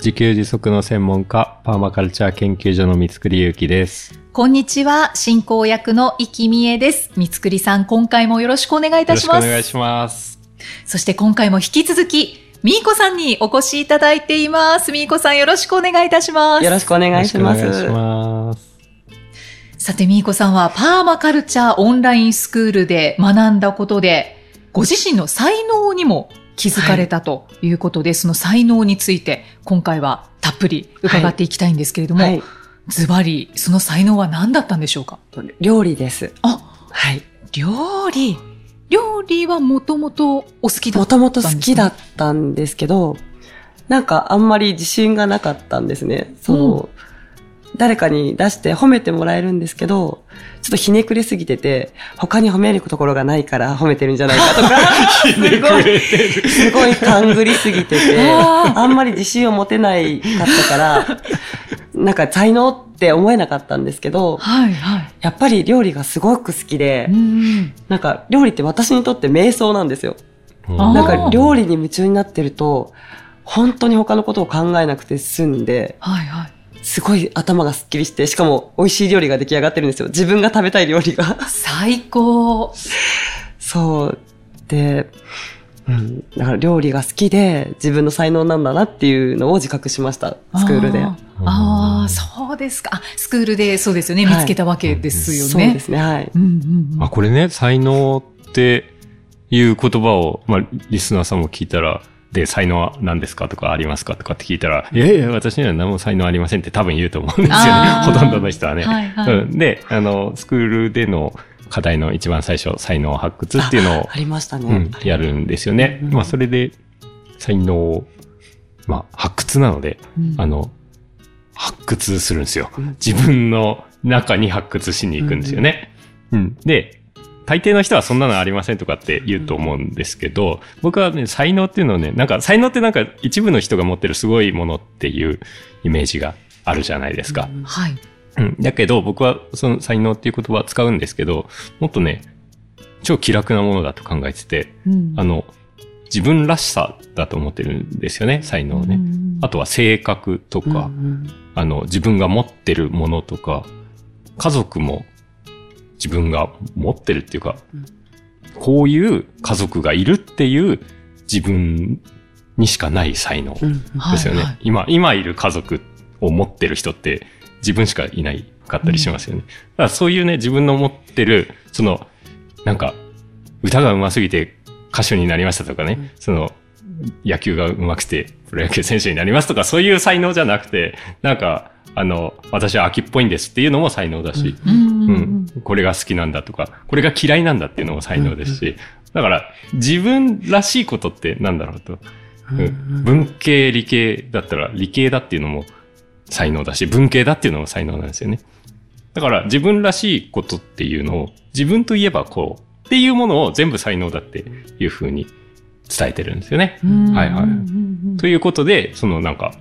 自給自足の専門家、パーマカルチャー研究所の三つくりゆうきです。こんにちは進行役の生きみえです三つくりさん今回もよろしくお願いいよろしくおたします願いします。そして今回も引き続きみーこさんにお越しいただいていますみーこさんよろしくお願いいたしますよろしくお願いします。よろしくお願いします。さて、みーこさんはパーマカルチャーオンラインスクールで学んだことで、ご自身の才能にも気づかれたということで、その才能について今回はたっぷり伺っていきたいんですけれども、はい。ズバリ、その才能は何だったんでしょうか？料理です。あ、はい。料理？料理はもともとお好きだもったともと好きだっったんですけど、なんかあんまり自信がなかったんですね。その、誰かに出して褒めてもらえるんですけど、ちょっとひねくれすぎてて、他に褒めるところがないから褒めてるんじゃないかとか、すごい、すごい勘ぐりすぎてて、あ あんまり自信を持てないかったから、なんか才能って思えなかったんですけど、はいはい。やっぱり料理がすごく好きで、うんなんか料理って私にとって瞑想なんですよ。なんか料理に夢中になってると、本当に他のことを考えなくて済んで、はいはい。すごい頭がすっきりして、しかも美味しい料理が出来上がってるんですよ。自分が食べたい料理が。最高。そう。で、うん。だから料理が好きで、自分の才能なんだなっていうのを自覚しました。スクールで。あーあー、そうですか。あスクールでそうですよね。見つけたわけですよね。そうですね、はい。うんうんうんあ、これね、才能っていう言葉を、まあ、リスナーさんも聞いたら、で、才能は何ですかとかありますかとかって聞いたら、いやいや、私には何も才能ありませんって多分言うと思うんですよねほとんどの人はね。はいはいうんで、あの、スクールでの課題の一番最初、才能発掘っていうのをありましたね。うん、やるんですよね。うんまあ、それで、才能を、まあ、発掘なので、うんあの、発掘するんですようん。自分の中に発掘しに行くんですよね。うん。で、大抵の人はそんなのありませんとかって言うと思うんですけど、僕はね、才能っていうのをね、なんか、才能ってなんか一部の人が持ってるすごいものっていうイメージがあるじゃないですか。はい。うん。だけど、僕はその才能っていう言葉を使うんですけど、もっとね、超気楽なものだと考えてて、うんあの、自分らしさだと思ってるんですよね、才能ね。うんあとは性格とか、うんあの、自分が持ってるものとか、家族も自分が持ってるっていうか、うんこういう家族がいるっていう自分にしかない才能うんですよね。はいはい。今、今いる家族を持ってる人って自分しかいないかったりしますよね。だからそういうね、自分の持ってる、その、なんか、歌が上手すぎて歌手になりましたとかね、うん。その、野球が上手くてプロ野球選手になりますとか、そういう才能じゃなくて、なんか、あの、私は秋っぽいんですっていうのも才能だし、うん。これが好きなんだとか、これが嫌いなんだっていうのも才能ですし、だから、自分らしいことってなんだろうと。うん。文系、理系だったら、理系だっていうのも才能だし、文系だっていうのも才能なんですよね。だから、自分らしいことっていうのを、自分といえばこう、っていうものを全部才能だっていうふうに伝えてるんですよね。うん。はいはい。ということで、そのなんか、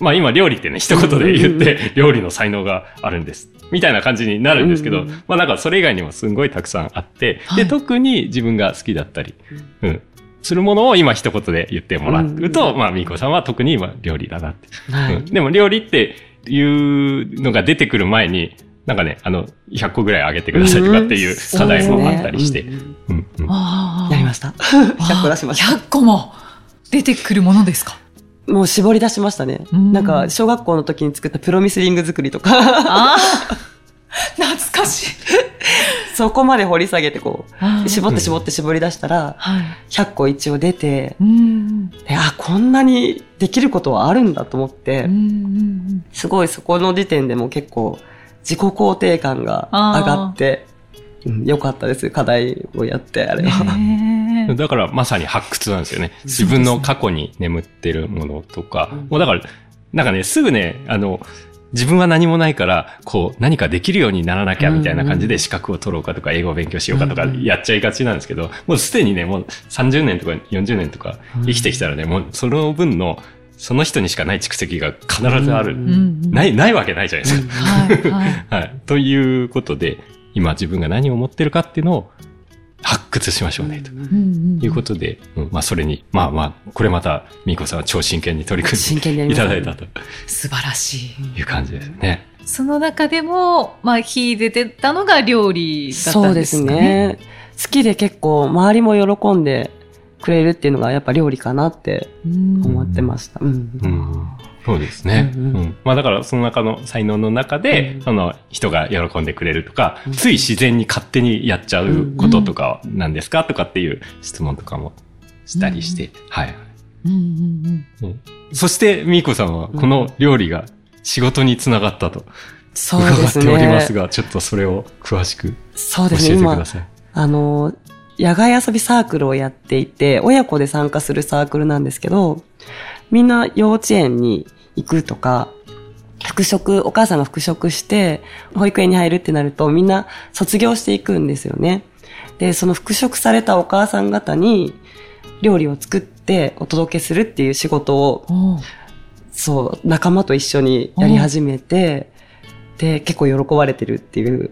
まあ今料理ってね、一言で言って、料理の才能があるんです。みたいな感じになるんですけど、うんうんまあなんかそれ以外にもすんごいたくさんあって、はい。で、特に自分が好きだったり、うん、するものを今一言で言ってもらうと、まあみーこさんは特に今料理だなって。はい。うん。でも料理っていうのが出てくる前に、なんかね、あの、100個ぐらいあげてくださいとかっていう課題もあったりして。やりました。100個 出しました。100個も出てくるものですか？もう絞り出しましたね。うんなんか、小学校の時に作ったプロミスリング作りとか、ああ 懐かしい。そこまで掘り下げてこう、絞って絞って絞り出したら、はい。100個一応出て、うん。であ、こんなにできることはあるんだと思って、すごいそこの時点でも結構自己肯定感が上がって、うん、よかったです。課題をやって、あれうん。は。だからまさに発掘なんですよね。自分の過去に眠ってるものとか、もうだから、なんかね、すぐね、あの、自分は何もないから、こう、何かできるようにならなきゃみたいな感じで資格を取ろうかとか、英語を勉強しようかとかうんやっちゃいがちなんですけど、もうすでにね、もう30年とか40年とか生きてきたらね、もうその分の、その人にしかない蓄積が必ずある。ない、ないわけないじゃないですか。はい。ということで、今自分が何を持ってるかっていうのを発掘しましょうね、ということで、うんまあそれに、まあまあ、これまた、みーこさんは超真剣に取り組真剣にやんでいただいたと素晴らしい。いう感じですね。その中でも、まあ、秀でてたのが料理だったそうんでですすかね。ね。好きで結構周りも喜んでくれるっていうのがやっぱ料理かなってうん思ってました。うん。うんそうですね。ううん。ん。まあだからその中の才能の中で、うん。その人が喜んでくれるとか、うん。つい自然に勝手にやっちゃうこととかなんですか？とかっていう質問とかもしたりして、はい。うんうんうん。そして、みーこさんはこの料理が仕事につながったとそう伺っておりますね。が、ちょっとそれを詳しく教えてくだ、さい。あの、野外遊びサークルをやっていて、親子で参加するサークルなんですけど、みんな幼稚園に行くとか、復職、お母さんが復職して、保育園に入るってなると、みんな卒業していくんですよね。で、その復職されたお母さん方に、料理を作ってお届けするっていう仕事を、そう、仲間と一緒にやり始めて、で、結構喜ばれてるっていう。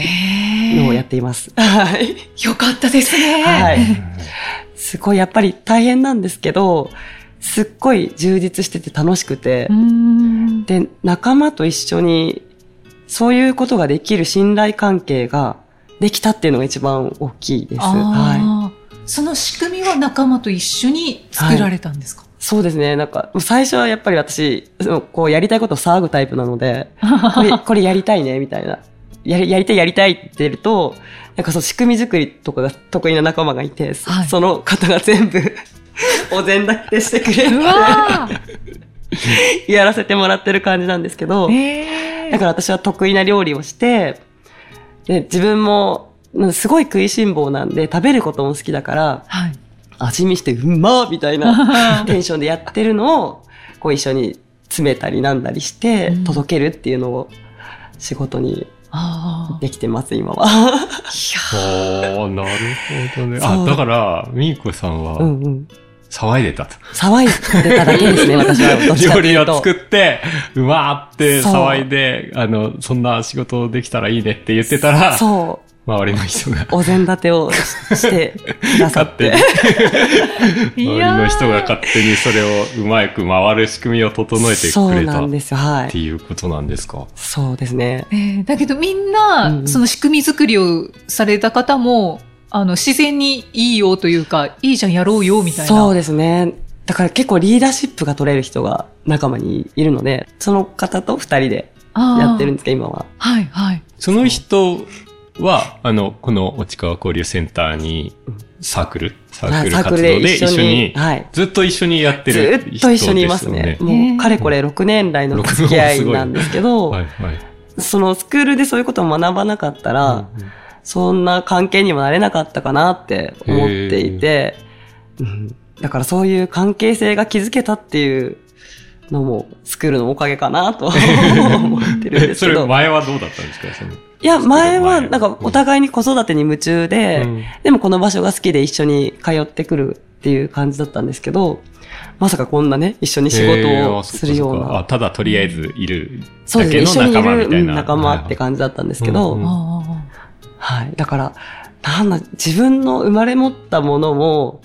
のをやっています。はい。よかったですね。はい。すごいやっぱり大変なんですけど、すっごい充実してて楽しくてう、ん。で、仲間と一緒にそういうことができる信頼関係ができたっていうのが一番大きいです。はい。その仕組みは仲間と一緒に作られたんですか、そうですね。なんか、最初はやっぱり私、こうやりたいことを騒ぐタイプなので、これ、これやりたいね、みたいな。やり、やりたい、やりたいって言ると、なんかそう仕組み作りとかが得意な仲間がいて、そはいその方が全部、お膳立てしてくれうるわやらせてもらってる感じなんですけどー、えだから私は得意な料理をして、で、自分も、すごい食いしん坊なんで、食べることも好きだから、はい。味見してうまーみたいな テンションでやってるのを、こう一緒に詰めたりなんだりしてうん、届けるっていうのを仕事にああ。できてます、今は。いやおー、なるほどね。あ、だから、みーこさんはうんうん。騒いでたと。騒いでただけですね、私は。料。理を作って、うわーって騒いで、あの、そんな仕事できたらいいねって言ってたら、そう。周りの人が、お膳立てをししてくださっ勝手にて。周りの人が勝手にそれをうまく回る仕組みを整えてくれたっなんですよ、はい。ていうことなんですか？そうですね。えーだけどみんな、うんその仕組み作りをされた方も、あの、自然にいいよというか、いいじゃんやろうよみたいな。そうですね。だから結構リーダーシップが取れる人が仲間にいるので、その方と二人でやってるんですか、今は。はい、はい。その人は、あの、この落川交流センターにサークル、サークル活動でで一緒に一緒に、はいずっと一緒にやってずるっと一緒にいますね。もう、かれこれ6年来の付き合いなんですけど、はいはい。そのスクールでそういうことを学ばなかったら、そんな関係にもなれなかったかなって思っていて、うん。だからそういう関係性が築けたっていうのもスクールのおかげかなと思ってるんですけど。前はどうだったんですか？そのいや、前は。なんかうんお互いに子育てに夢中で、うん。でもこの場所が好きで一緒に通ってくるっていう感じだったんですけど、まさかこんなね、一緒に仕事をするような。ただとりあえずいるだけの仲間みたいな。仲間って感じだったんですけど、うんうんあはい。だから、なんだ、自分の生まれ持ったものも、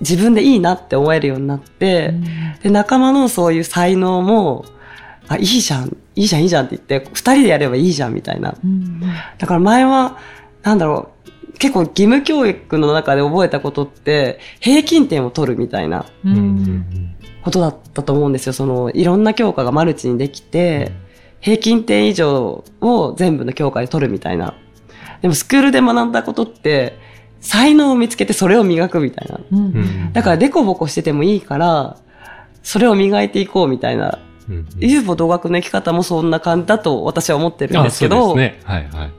自分でいいなって思えるようになって、あで、仲間のそういう才能も、あ、いいじゃん、いいじゃん、いいじゃんって言って、二人でやればいいじゃん、みたいな。うんだから前は、なんだろう、結構義務教育の中で覚えたことって、平均点を取るみたいなうんうんうんことだったと思うんですよ。その、いろんな教科がマルチにできて、平均点以上を全部の教科で取るみたいな。でもスクールで学んだことって、才能を見つけてそれを磨くみたいな。うんだからデコボコしててもいいから、それを磨いていこうみたいな。うんうん遊母同学の生き方もそんな感じだと私は思ってるんですけあど、そうですね。はいはい。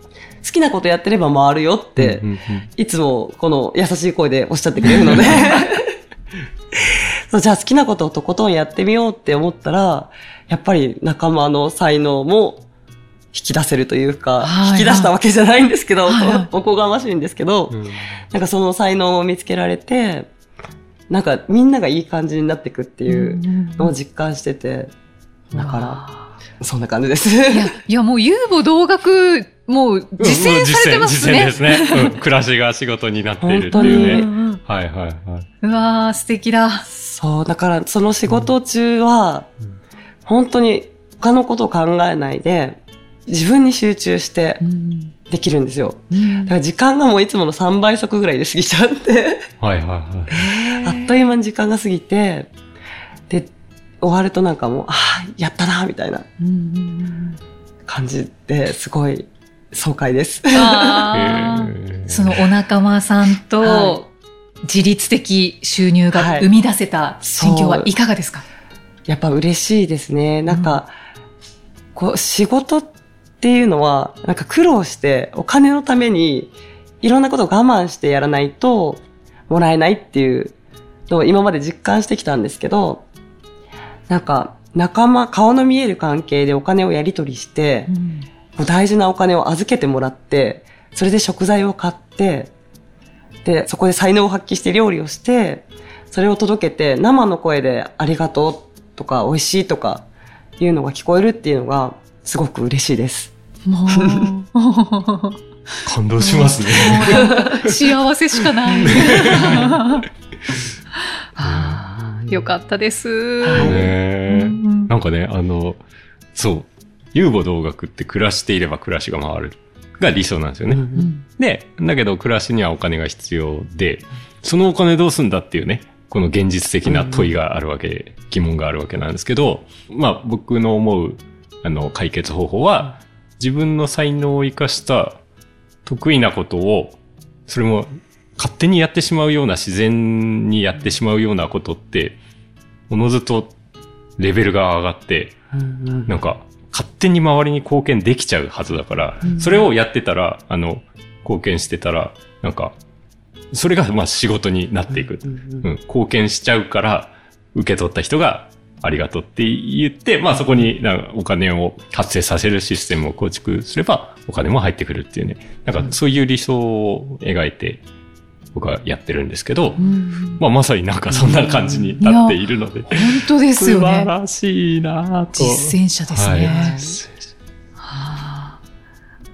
好きなことやってれば回るよって、うんうんうんいつもこの優しい声でおっしゃってくれるので、そうじゃあ好きなことをとことんやってみようって思ったら、やっぱり仲間の才能も引き出せるというか、はい引き出したわけじゃないんですけど、おこがましいんですけど、うんなんかその才能を見つけられて、なんかみんながいい感じになっていくっていうのを実感してて、だから、ら。そんな感じです。いや、いやもう、遊母同学、もう実践されてますね。実践ですね。うん。暮らしが仕事になっているって本当にいうね。はいはいはい。うわー、素敵だ。そう、だからその仕事中は、うん本当に他のことを考えないで、自分に集中してうん。できるんですよ。うん。だから時間がもういつもの3倍速ぐらいで過ぎちゃって、はいはいはい。あっという間に時間が過ぎて、で、終わるとなんかもう、ああ、やったな、みたいなうんうん感じですごい爽快です。そのお仲間さんはと自律的収入が生み出せた心境はいかがですか、やっぱ嬉しいですね。なんか、こう、仕事っていうのは、なんか苦労して、お金のために、いろんなことを我慢してやらないと、もらえないっていうのを今まで実感してきたんですけど、なんか、仲間、顔の見える関係でお金をやり取りして、うんもう大事なお金を預けてもらって、それで食材を買って、で、そこで才能を発揮して料理をして、それを届けて生の声でありがとうとか美味しいとかいうのが聞こえるっていうのがすごく嬉しいです。もう 感動しますね。幸せしかない。よかったです。なんかね、あの、そう、遊母同学って暮らしていれば暮らしが回るが理想なんですよね。うんうんで、だけど暮らしにはお金が必要で、そのお金どうすんだっていうね、この現実的な問いがあるわけ、疑問があるわけなんですけど、まあ僕の思う、あの、解決方法は、自分の才能を生かした得意なことを、それも勝手にやってしまうような自然にやってしまうようなことって、おのずとレベルが上がって、うんうん。なんか、勝手に周りに貢献できちゃうはずだから、うん。それをやってたら、あの、貢献してたら、なんか、それがまあ仕事になっていく。うん。うん、貢献しちゃうから、受け取った人がありがとうって言って、まあそこになんかお金を発生させるシステムを構築すれば、お金も入ってくるっていうね。なんかそういう理想を描いて、僕はやってるんですけど、うんまあまさになんかそんな感じになっているので、本当ですよ素晴ね。らしいなぁと。実践者ですね。はいはあ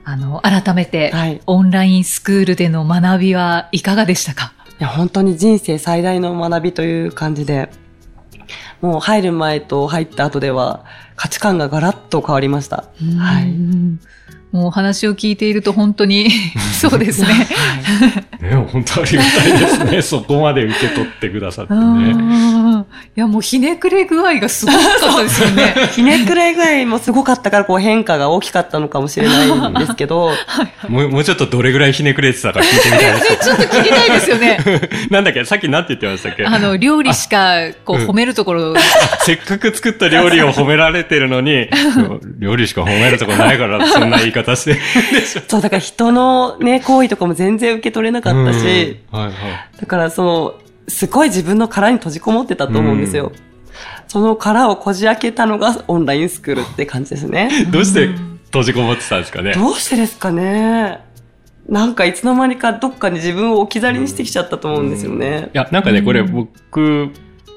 あの、改めて、はい。いオンラインスクールでの学びはいかがでしたか？や、本当に人生最大の学びという感じで、もう入る前と入った後では価値観がガラッと変わりました。はい。うんもうお話を聞いていると本当に そうですね。はいね、本当ありがたいですね。そこまで受け取ってくださってね。うんいや、もうひねくれ具合がすごかったですよね。ひねくれぐらいもすごかったからこう変化が大きかったのかもしれないんですけど、もうもうちょっとどれぐらいひねくれてたか聞いてみたいですちょっと聞きたいですよね。なんだっけさっきなんて言ってましたっけ？あの、料理しか、こう、うん褒めるところ、せっかく作った料理を褒められてるのに、料理しか褒めるとこないから、そんな言い方してるんでしょ。そう、だから人のね、行為とかも全然受け取れなかったし、うん、はいはい。だからその、すごい自分の殻に閉じこもってたと思うんですよ。その殻をこじ開けたのがオンラインスクールって感じですね。どうして閉じこもってたんですかね？どうしてですかね？なんかいつの間にかどっかに自分を置き去りにしてきちゃったと思うんですよね。いや、なんかね、これうん僕、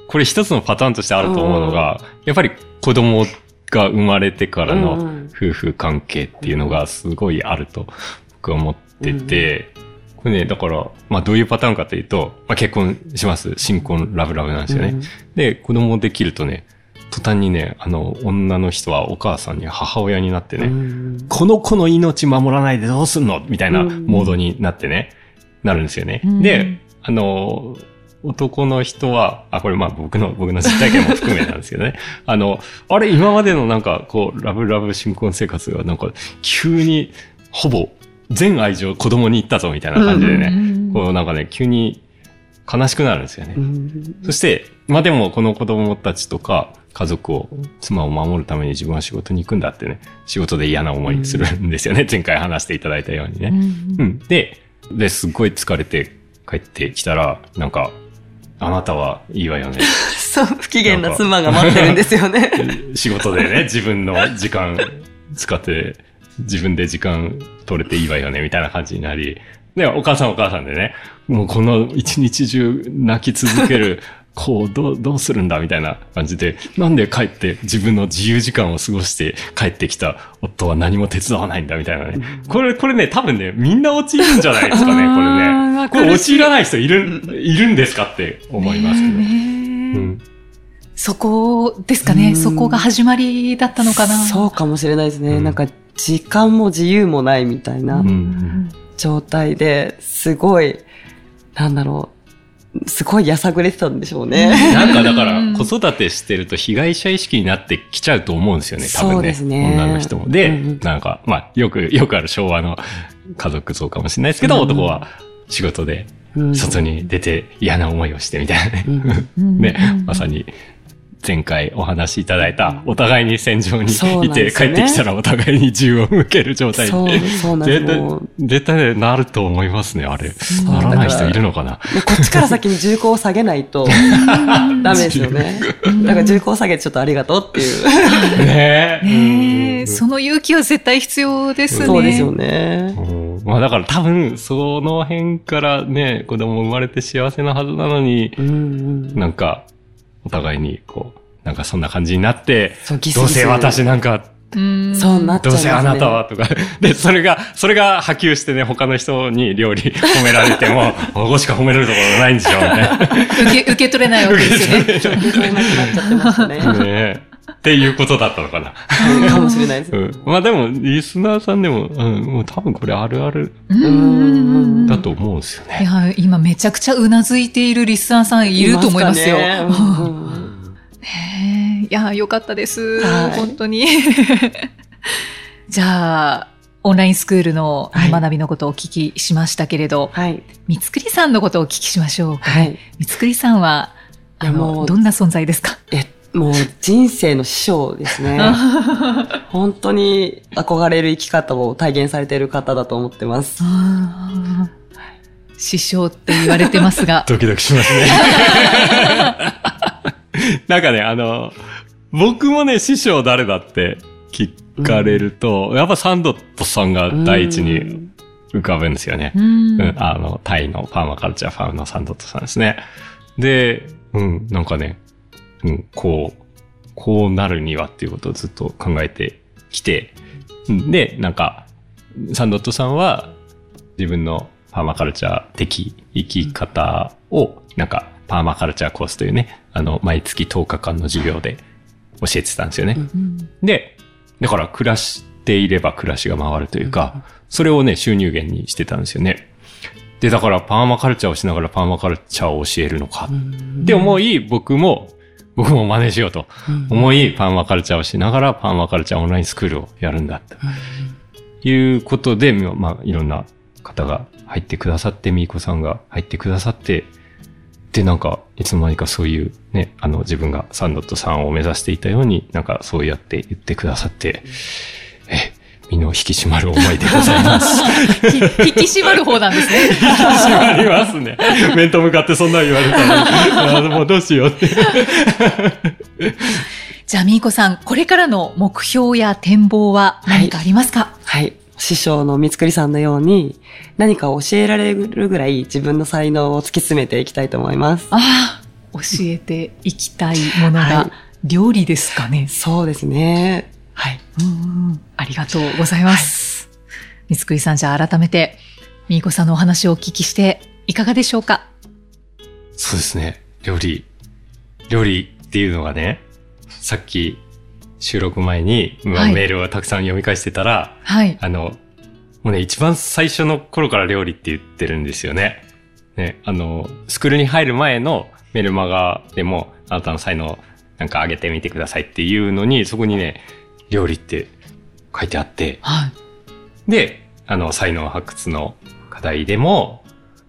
これ一つのパターンとしてあると思うのが、やっぱり子供が生まれてからのん夫婦関係っていうのがすごいあると僕は思ってて、これね、だから、まあどういうパターンかというと、まあ結婚します。新婚ラブラブなんですよね。うんで、子供できるとね、途端にね、あの、女の人はお母さんに母親になってね、うんこの子の命守らないでどうすんのみたいなうん。モードになってね、なるんですよね。うん。で、あの、男の人は、あ、これまあ僕の、僕の実体験も含めなんですけどね。あの、あれ今までのなんかこう、ラブラブ新婚生活がなんか急にほぼ全愛情子供に行ったぞみたいな感じでね、うんこうなんかね、急に悲しくなるんですよね。うんそして、まあでもこの子供たちとか家族を、妻を守るために自分は仕事に行くんだってね、仕事で嫌な思いするんですよね。前回話していただいたようにね。うんうん。で、で、すっごい疲れて帰ってきたら、なんか、あなたはいいわよね。そう、不機嫌な妻が待ってるんですよね。仕事でね、自分の時間使って、自分で時間取れていいわよね、みたいな感じになり、で、お母さんお母さんでね、もうこの一日中泣き続ける、こう、どう、どうするんだみたいな感じで、なんで帰って自分の自由時間を過ごして帰ってきた夫は何も手伝わないんだみたいなね。これ、これね、多分ね、みんな陥るんじゃないですかね、これね。これ陥らない人いる、いるんですかって思いますけど。ねえうんそこですかね。うんそこが始まりだったのかな。そうかもしれないですね。うんなんか、時間も自由もないみたいなうん状態で、すごい、なんだろう、すごいやさぐれてたんでしょうね。なんかだからうん子育てしてると被害者意識になってきちゃうと思うんですよね、多分ね。そうですね女の人も。で、うんうんなんか、まあ、よく、よくある昭和の家族像かもしれないですけど、うん男は仕事でうん外に出て嫌な思いをしてみたいなね。うん うんね、まさに。前回お話しいただいた、お互いに戦場にいて、帰ってきたらお互いに銃を向ける状態そう、そうなんです絶対、絶対ねなると思いますね、あれ。うならない人いるのかな。こっちから先に銃口を下げないと ダメですよね。だから銃口を下げてちょっとありがとうっていう。ねえ。その勇気は絶対必要ですね。そうですよね。うんまあだから多分、その辺からね、子供生まれて幸せなはずなのに、うんうん。なんか、お互いに、こう、なんかそんな感じになって、そうギスギスどうせ私なんか、うん。そうなっちゃいますね。どうせあなたはとか、で、それが、それが波及してね、他の人に料理 褒められても、ここしか褒めれるところないんでしょ、みたいな。受け、受け取れないわけですよね。そうなくなっちゃってましたね。ねえっていうことだったのかな。かもしれないです。うん。まあでも、リスナーさんでも、うん、もう多分これあるあるうんだと思うんですよね。いや、今めちゃくちゃうなずいているリスナーさんいると思いますよ。いや、よかったです。はい本当に。じゃあ、オンラインスクールのはい学びのことをお聞きしましたけれど、はい。三つくりさんのことをお聞きしましょうか。はい。三つくりさんは、あの、どんな存在ですか？え、もう人生の師匠ですね。本当に憧れる生き方を体現されている方だと思ってます。師匠って言われてますが。ドキドキしますね。なんかね、あの、僕もね、師匠誰だって聞かれると、やっぱサンドットさんが第一に浮かぶんですよね。うんうん、あの、タイのパーマカルチャーファームのサンドットさんですね。で、うん、なんかね、うん、こう、こうなるにはっていうことをずっと考えてきて、うんで、なんか、サンドットさんは自分のパーマカルチャー的生き方を、なんか、パーマカルチャーコースというね、あの、毎月10日間の授業で教えてたんですよね。うんで、だから暮らしていれば暮らしが回るというか、それをね、収入源にしてたんですよね。で、だからパーマカルチャーをしながらパーマカルチャーを教えるのかって思い、僕も、僕も真似しようと。思い、パーマカルチャーをしながらパーマカルチャーオンラインスクールをやるんだということで、まあ、いろんな方が入ってくださって、みーこさんが入ってくださって、で、なんか、いつの間にかそういうね、あの、自分がサンドットさんを目指していたように、なんかそうやって言ってくださって、え、身の引き締まる思いでございます。ひ 引き締まる方なんですね。引き締まりますね。面と向かってそんな言われたら、あもうどうしようって。じゃあ、みーこさん、これからの目標や展望は何かありますか、はい。師匠の三つくりさんのように、何か教えられるぐらい自分の才能を突き詰めていきたいと思います。ああ、教えていきたいものがはい料理ですかね。そうですね。ありがとうございます。三つくりさん、じゃあ改めて、みーこさんのお話をお聞きして、いかがでしょうか？そうですね。料理。料理っていうのがね、さっき収録前に、まあはいメールをたくさん読み返してたら、はい。あの、もうね、一番最初の頃から料理って言ってるんですよね。ね、あの、スクールに入る前のメルマガでも、あなたの才能なんか上げてみてくださいっていうのに、そこにね、料理って書いてあって、はい。で、あの、才能発掘の課題でも、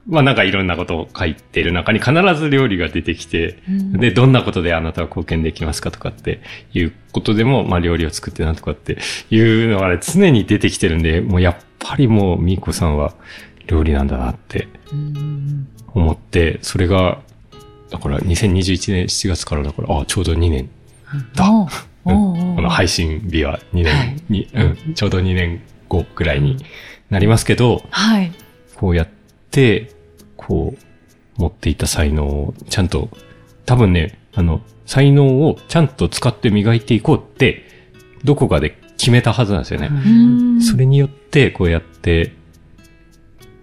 まあなんかいろんなことを書いてる中に必ず料理が出てきて、で、どんなことであなたは貢献できますかとかっていうことでも、まあ料理を作ってなんとかっていうのがね、常に出てきてるんで、もうやっぱりもうみーこさんは料理なんだなってうん思って、それがだから2021年7月からだから、あ、ちょうど2年だ。おうおこの配信日は2はい。年に、うん、ちょうど2年後ぐらいになりますけど、はい。こうやって、こう、持っていた才能をちゃんと、多分ね、あの、才能をちゃんと使って磨いていこうって、どこかで決めたはずなんですよね。うん。それによって、こうやって、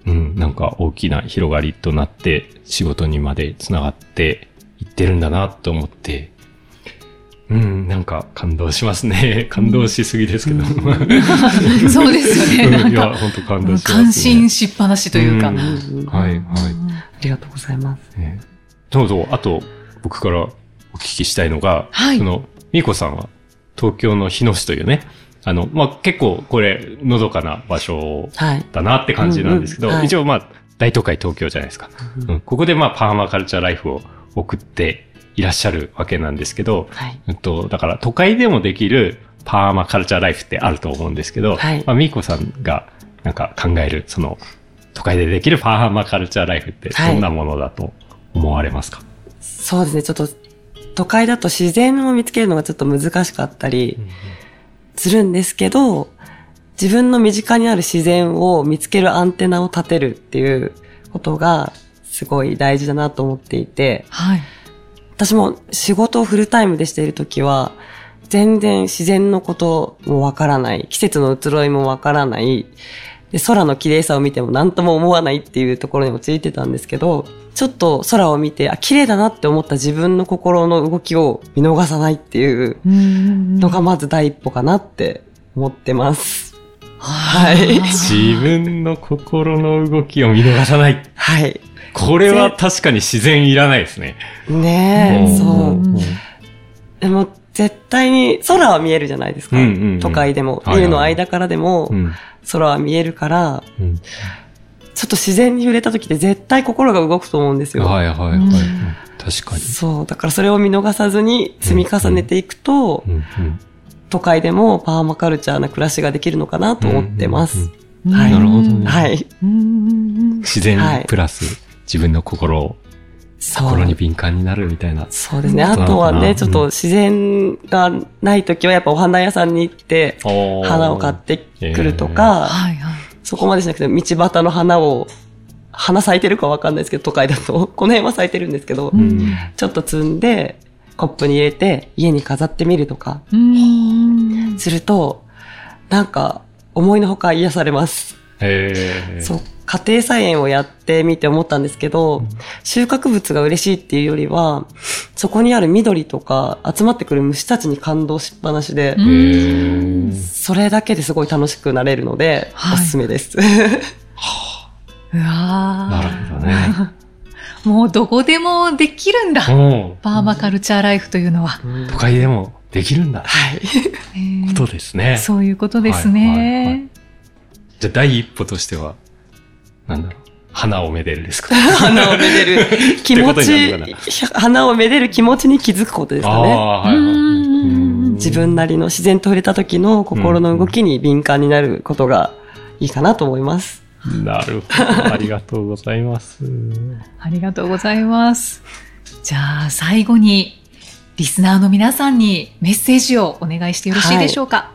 うん、なんか大きな広がりとなって、仕事にまで繋がっていってるんだなと思って、うん、なんか感動しますね。感動しすぎですけど。そうですよね。なんいや、か、本当感動します、ね。感心しっぱなしというか。うんうんはい、はい。ありがとうございます。ねそうそう。あと、僕からお聞きしたいのが、はいその、みーこさんは、東京の日野市というね、あの、まあ、結構、これ、のどかな場所はい。だなって感じなんですけど、うんうんはい一応、まあ、大都会東京じゃないですか。うんここで、まあ、パーマカルチャーライフを送っていらっしゃるわけなんですけど、はい。うんと、だから、都会でもできるパーマカルチャーライフってあると思うんですけど、はいまあ、みーこさんが、なんか考える、その、都会でできるパーマカルチャーライフって、どんなものだと思われますか、そうですね。ちょっと、都会だと自然を見つけるのがちょっと難しかったりするんですけど、自分の身近にある自然を見つけるアンテナを立てるっていうことがすごい大事だなと思っていて、はい。私も仕事をフルタイムでしているときは、全然自然のこともわからない、季節の移ろいもわからない、で、空の綺麗さを見ても何とも思わないっていうところに陥ってたんですけど、ちょっと空を見て、あ、綺麗だなって思った自分の心の動きを見逃さないっていうのがまず第一歩かなって思ってます。はい自分の心の動きを見逃さない。はい。これは確かに自然いらないですね。ねえ、うんそうう。んでも絶対に空は見えるじゃないですか。うんうんうん都会でも。はいはいビルの間からでもうん空は見えるから、うんちょっと自然に触れた時って絶対心が動くと思うんですよ。はいはいはい。うん確かに。そう。だからそれを見逃さずに積み重ねていくと、うんうん都会でもパーマカルチャーな暮らしができるのかなと思ってます。うんうんはいなるほどねはい。うん自然はいプラス自分の心を、そう。心に敏感になるみたいな。そうですね。うんあとはね、うんちょっと自然がない時はやっぱお花屋さんに行って、花を買ってくるとか。そこまでしなくても道端の花を、花咲いてるかわかんないですけど、都会だと。この辺は咲いてるんですけど、うんちょっと摘んで、コップに入れて、家に飾ってみるとか、うんすると、なんか、思いのほか癒されます。へえ。家庭菜園をやってみて思ったんですけど、収穫物が嬉しいっていうよりは、そこにある緑とか、集まってくる虫たちに感動しっぱなしで。それだけですごい楽しくなれるので、はいおすすめです。うわなるーほどね。もうどこでもできるんだ。うんパーマカルチャーライフというのは。都会でもできるんだ。はい。ことですね。そういうことですはいはいはいね。じゃあ第一歩としては、なんだろう。花をめでるですか？花をめでる 気持ち、花をめでる気持ちに気づくことですかね。自分なりの自然と触れた時の心の動きに敏感になることがいいかなと思います。なるほど。ありがとうございます。ありがとうございます。じゃあ最後に、リスナーの皆さんにメッセージをお願いしてよろしいでしょうか？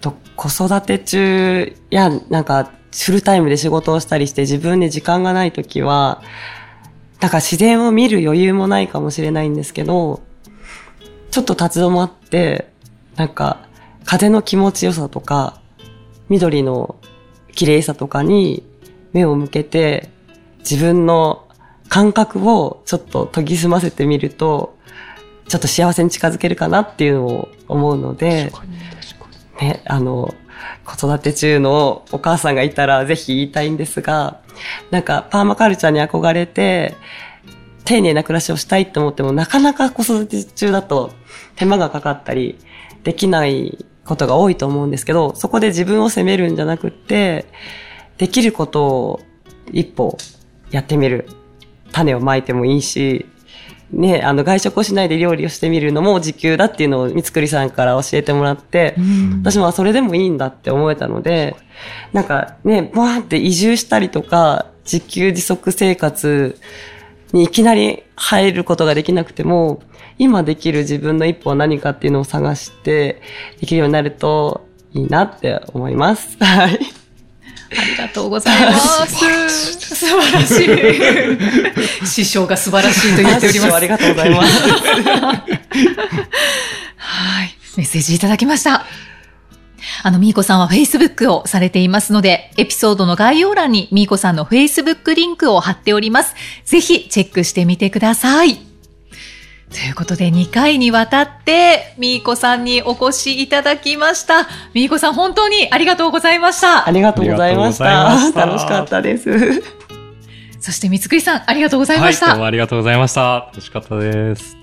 と子育て中や、なんか、フルタイムで仕事をしたりして自分で時間がない時は、なんか自然を見る余裕もないかもしれないんですけど、ちょっと立ち止まって、なんか、風の気持ちよさとか、緑の綺麗さとかに目を向けて、自分の感覚をちょっと研ぎ澄ませてみると、ちょっと幸せに近づけるかなっていうのを思うので、ね、あの、子育て中のお母さんがいたらぜひ言いたいんですが、なんかパーマカルチャーに憧れて、丁寧な暮らしをしたいって思っても、なかなか子育て中だと手間がかかったり、できないことが多いと思うんですけど、そこで自分を責めるんじゃなくって、できることを一歩やってみる。種をまいてもいいし、ね、あの外食をしないで料理をしてみるのも時給だっていうのを三つくりさんから教えてもらって、私もそれでもいいんだって思えたので、なんかね、バーンって移住したりとか、自給自足生活にいきなり入ることができなくても、今できる自分の一歩は何かっていうのを探して、できるようになるといいなって思います。はい。ありがとうございます。素晴らしい。師匠が素晴らしいと言っております。ありがとうございます。はい。メッセージいただきました。あの、みーこさんは Facebook をされていますので、エピソードの概要欄にみーこさんの Facebook リンクを貼っております。ぜひチェックしてみてください。ということで、2回にわたって、みーこさんにお越しいただきました。みーこさん、本当にありがとうございましたあ。りがとうございました。した楽しかったです。そして、三つくりさん、ありがとうございはい、ました。どうもありがとうございました。楽しかったです。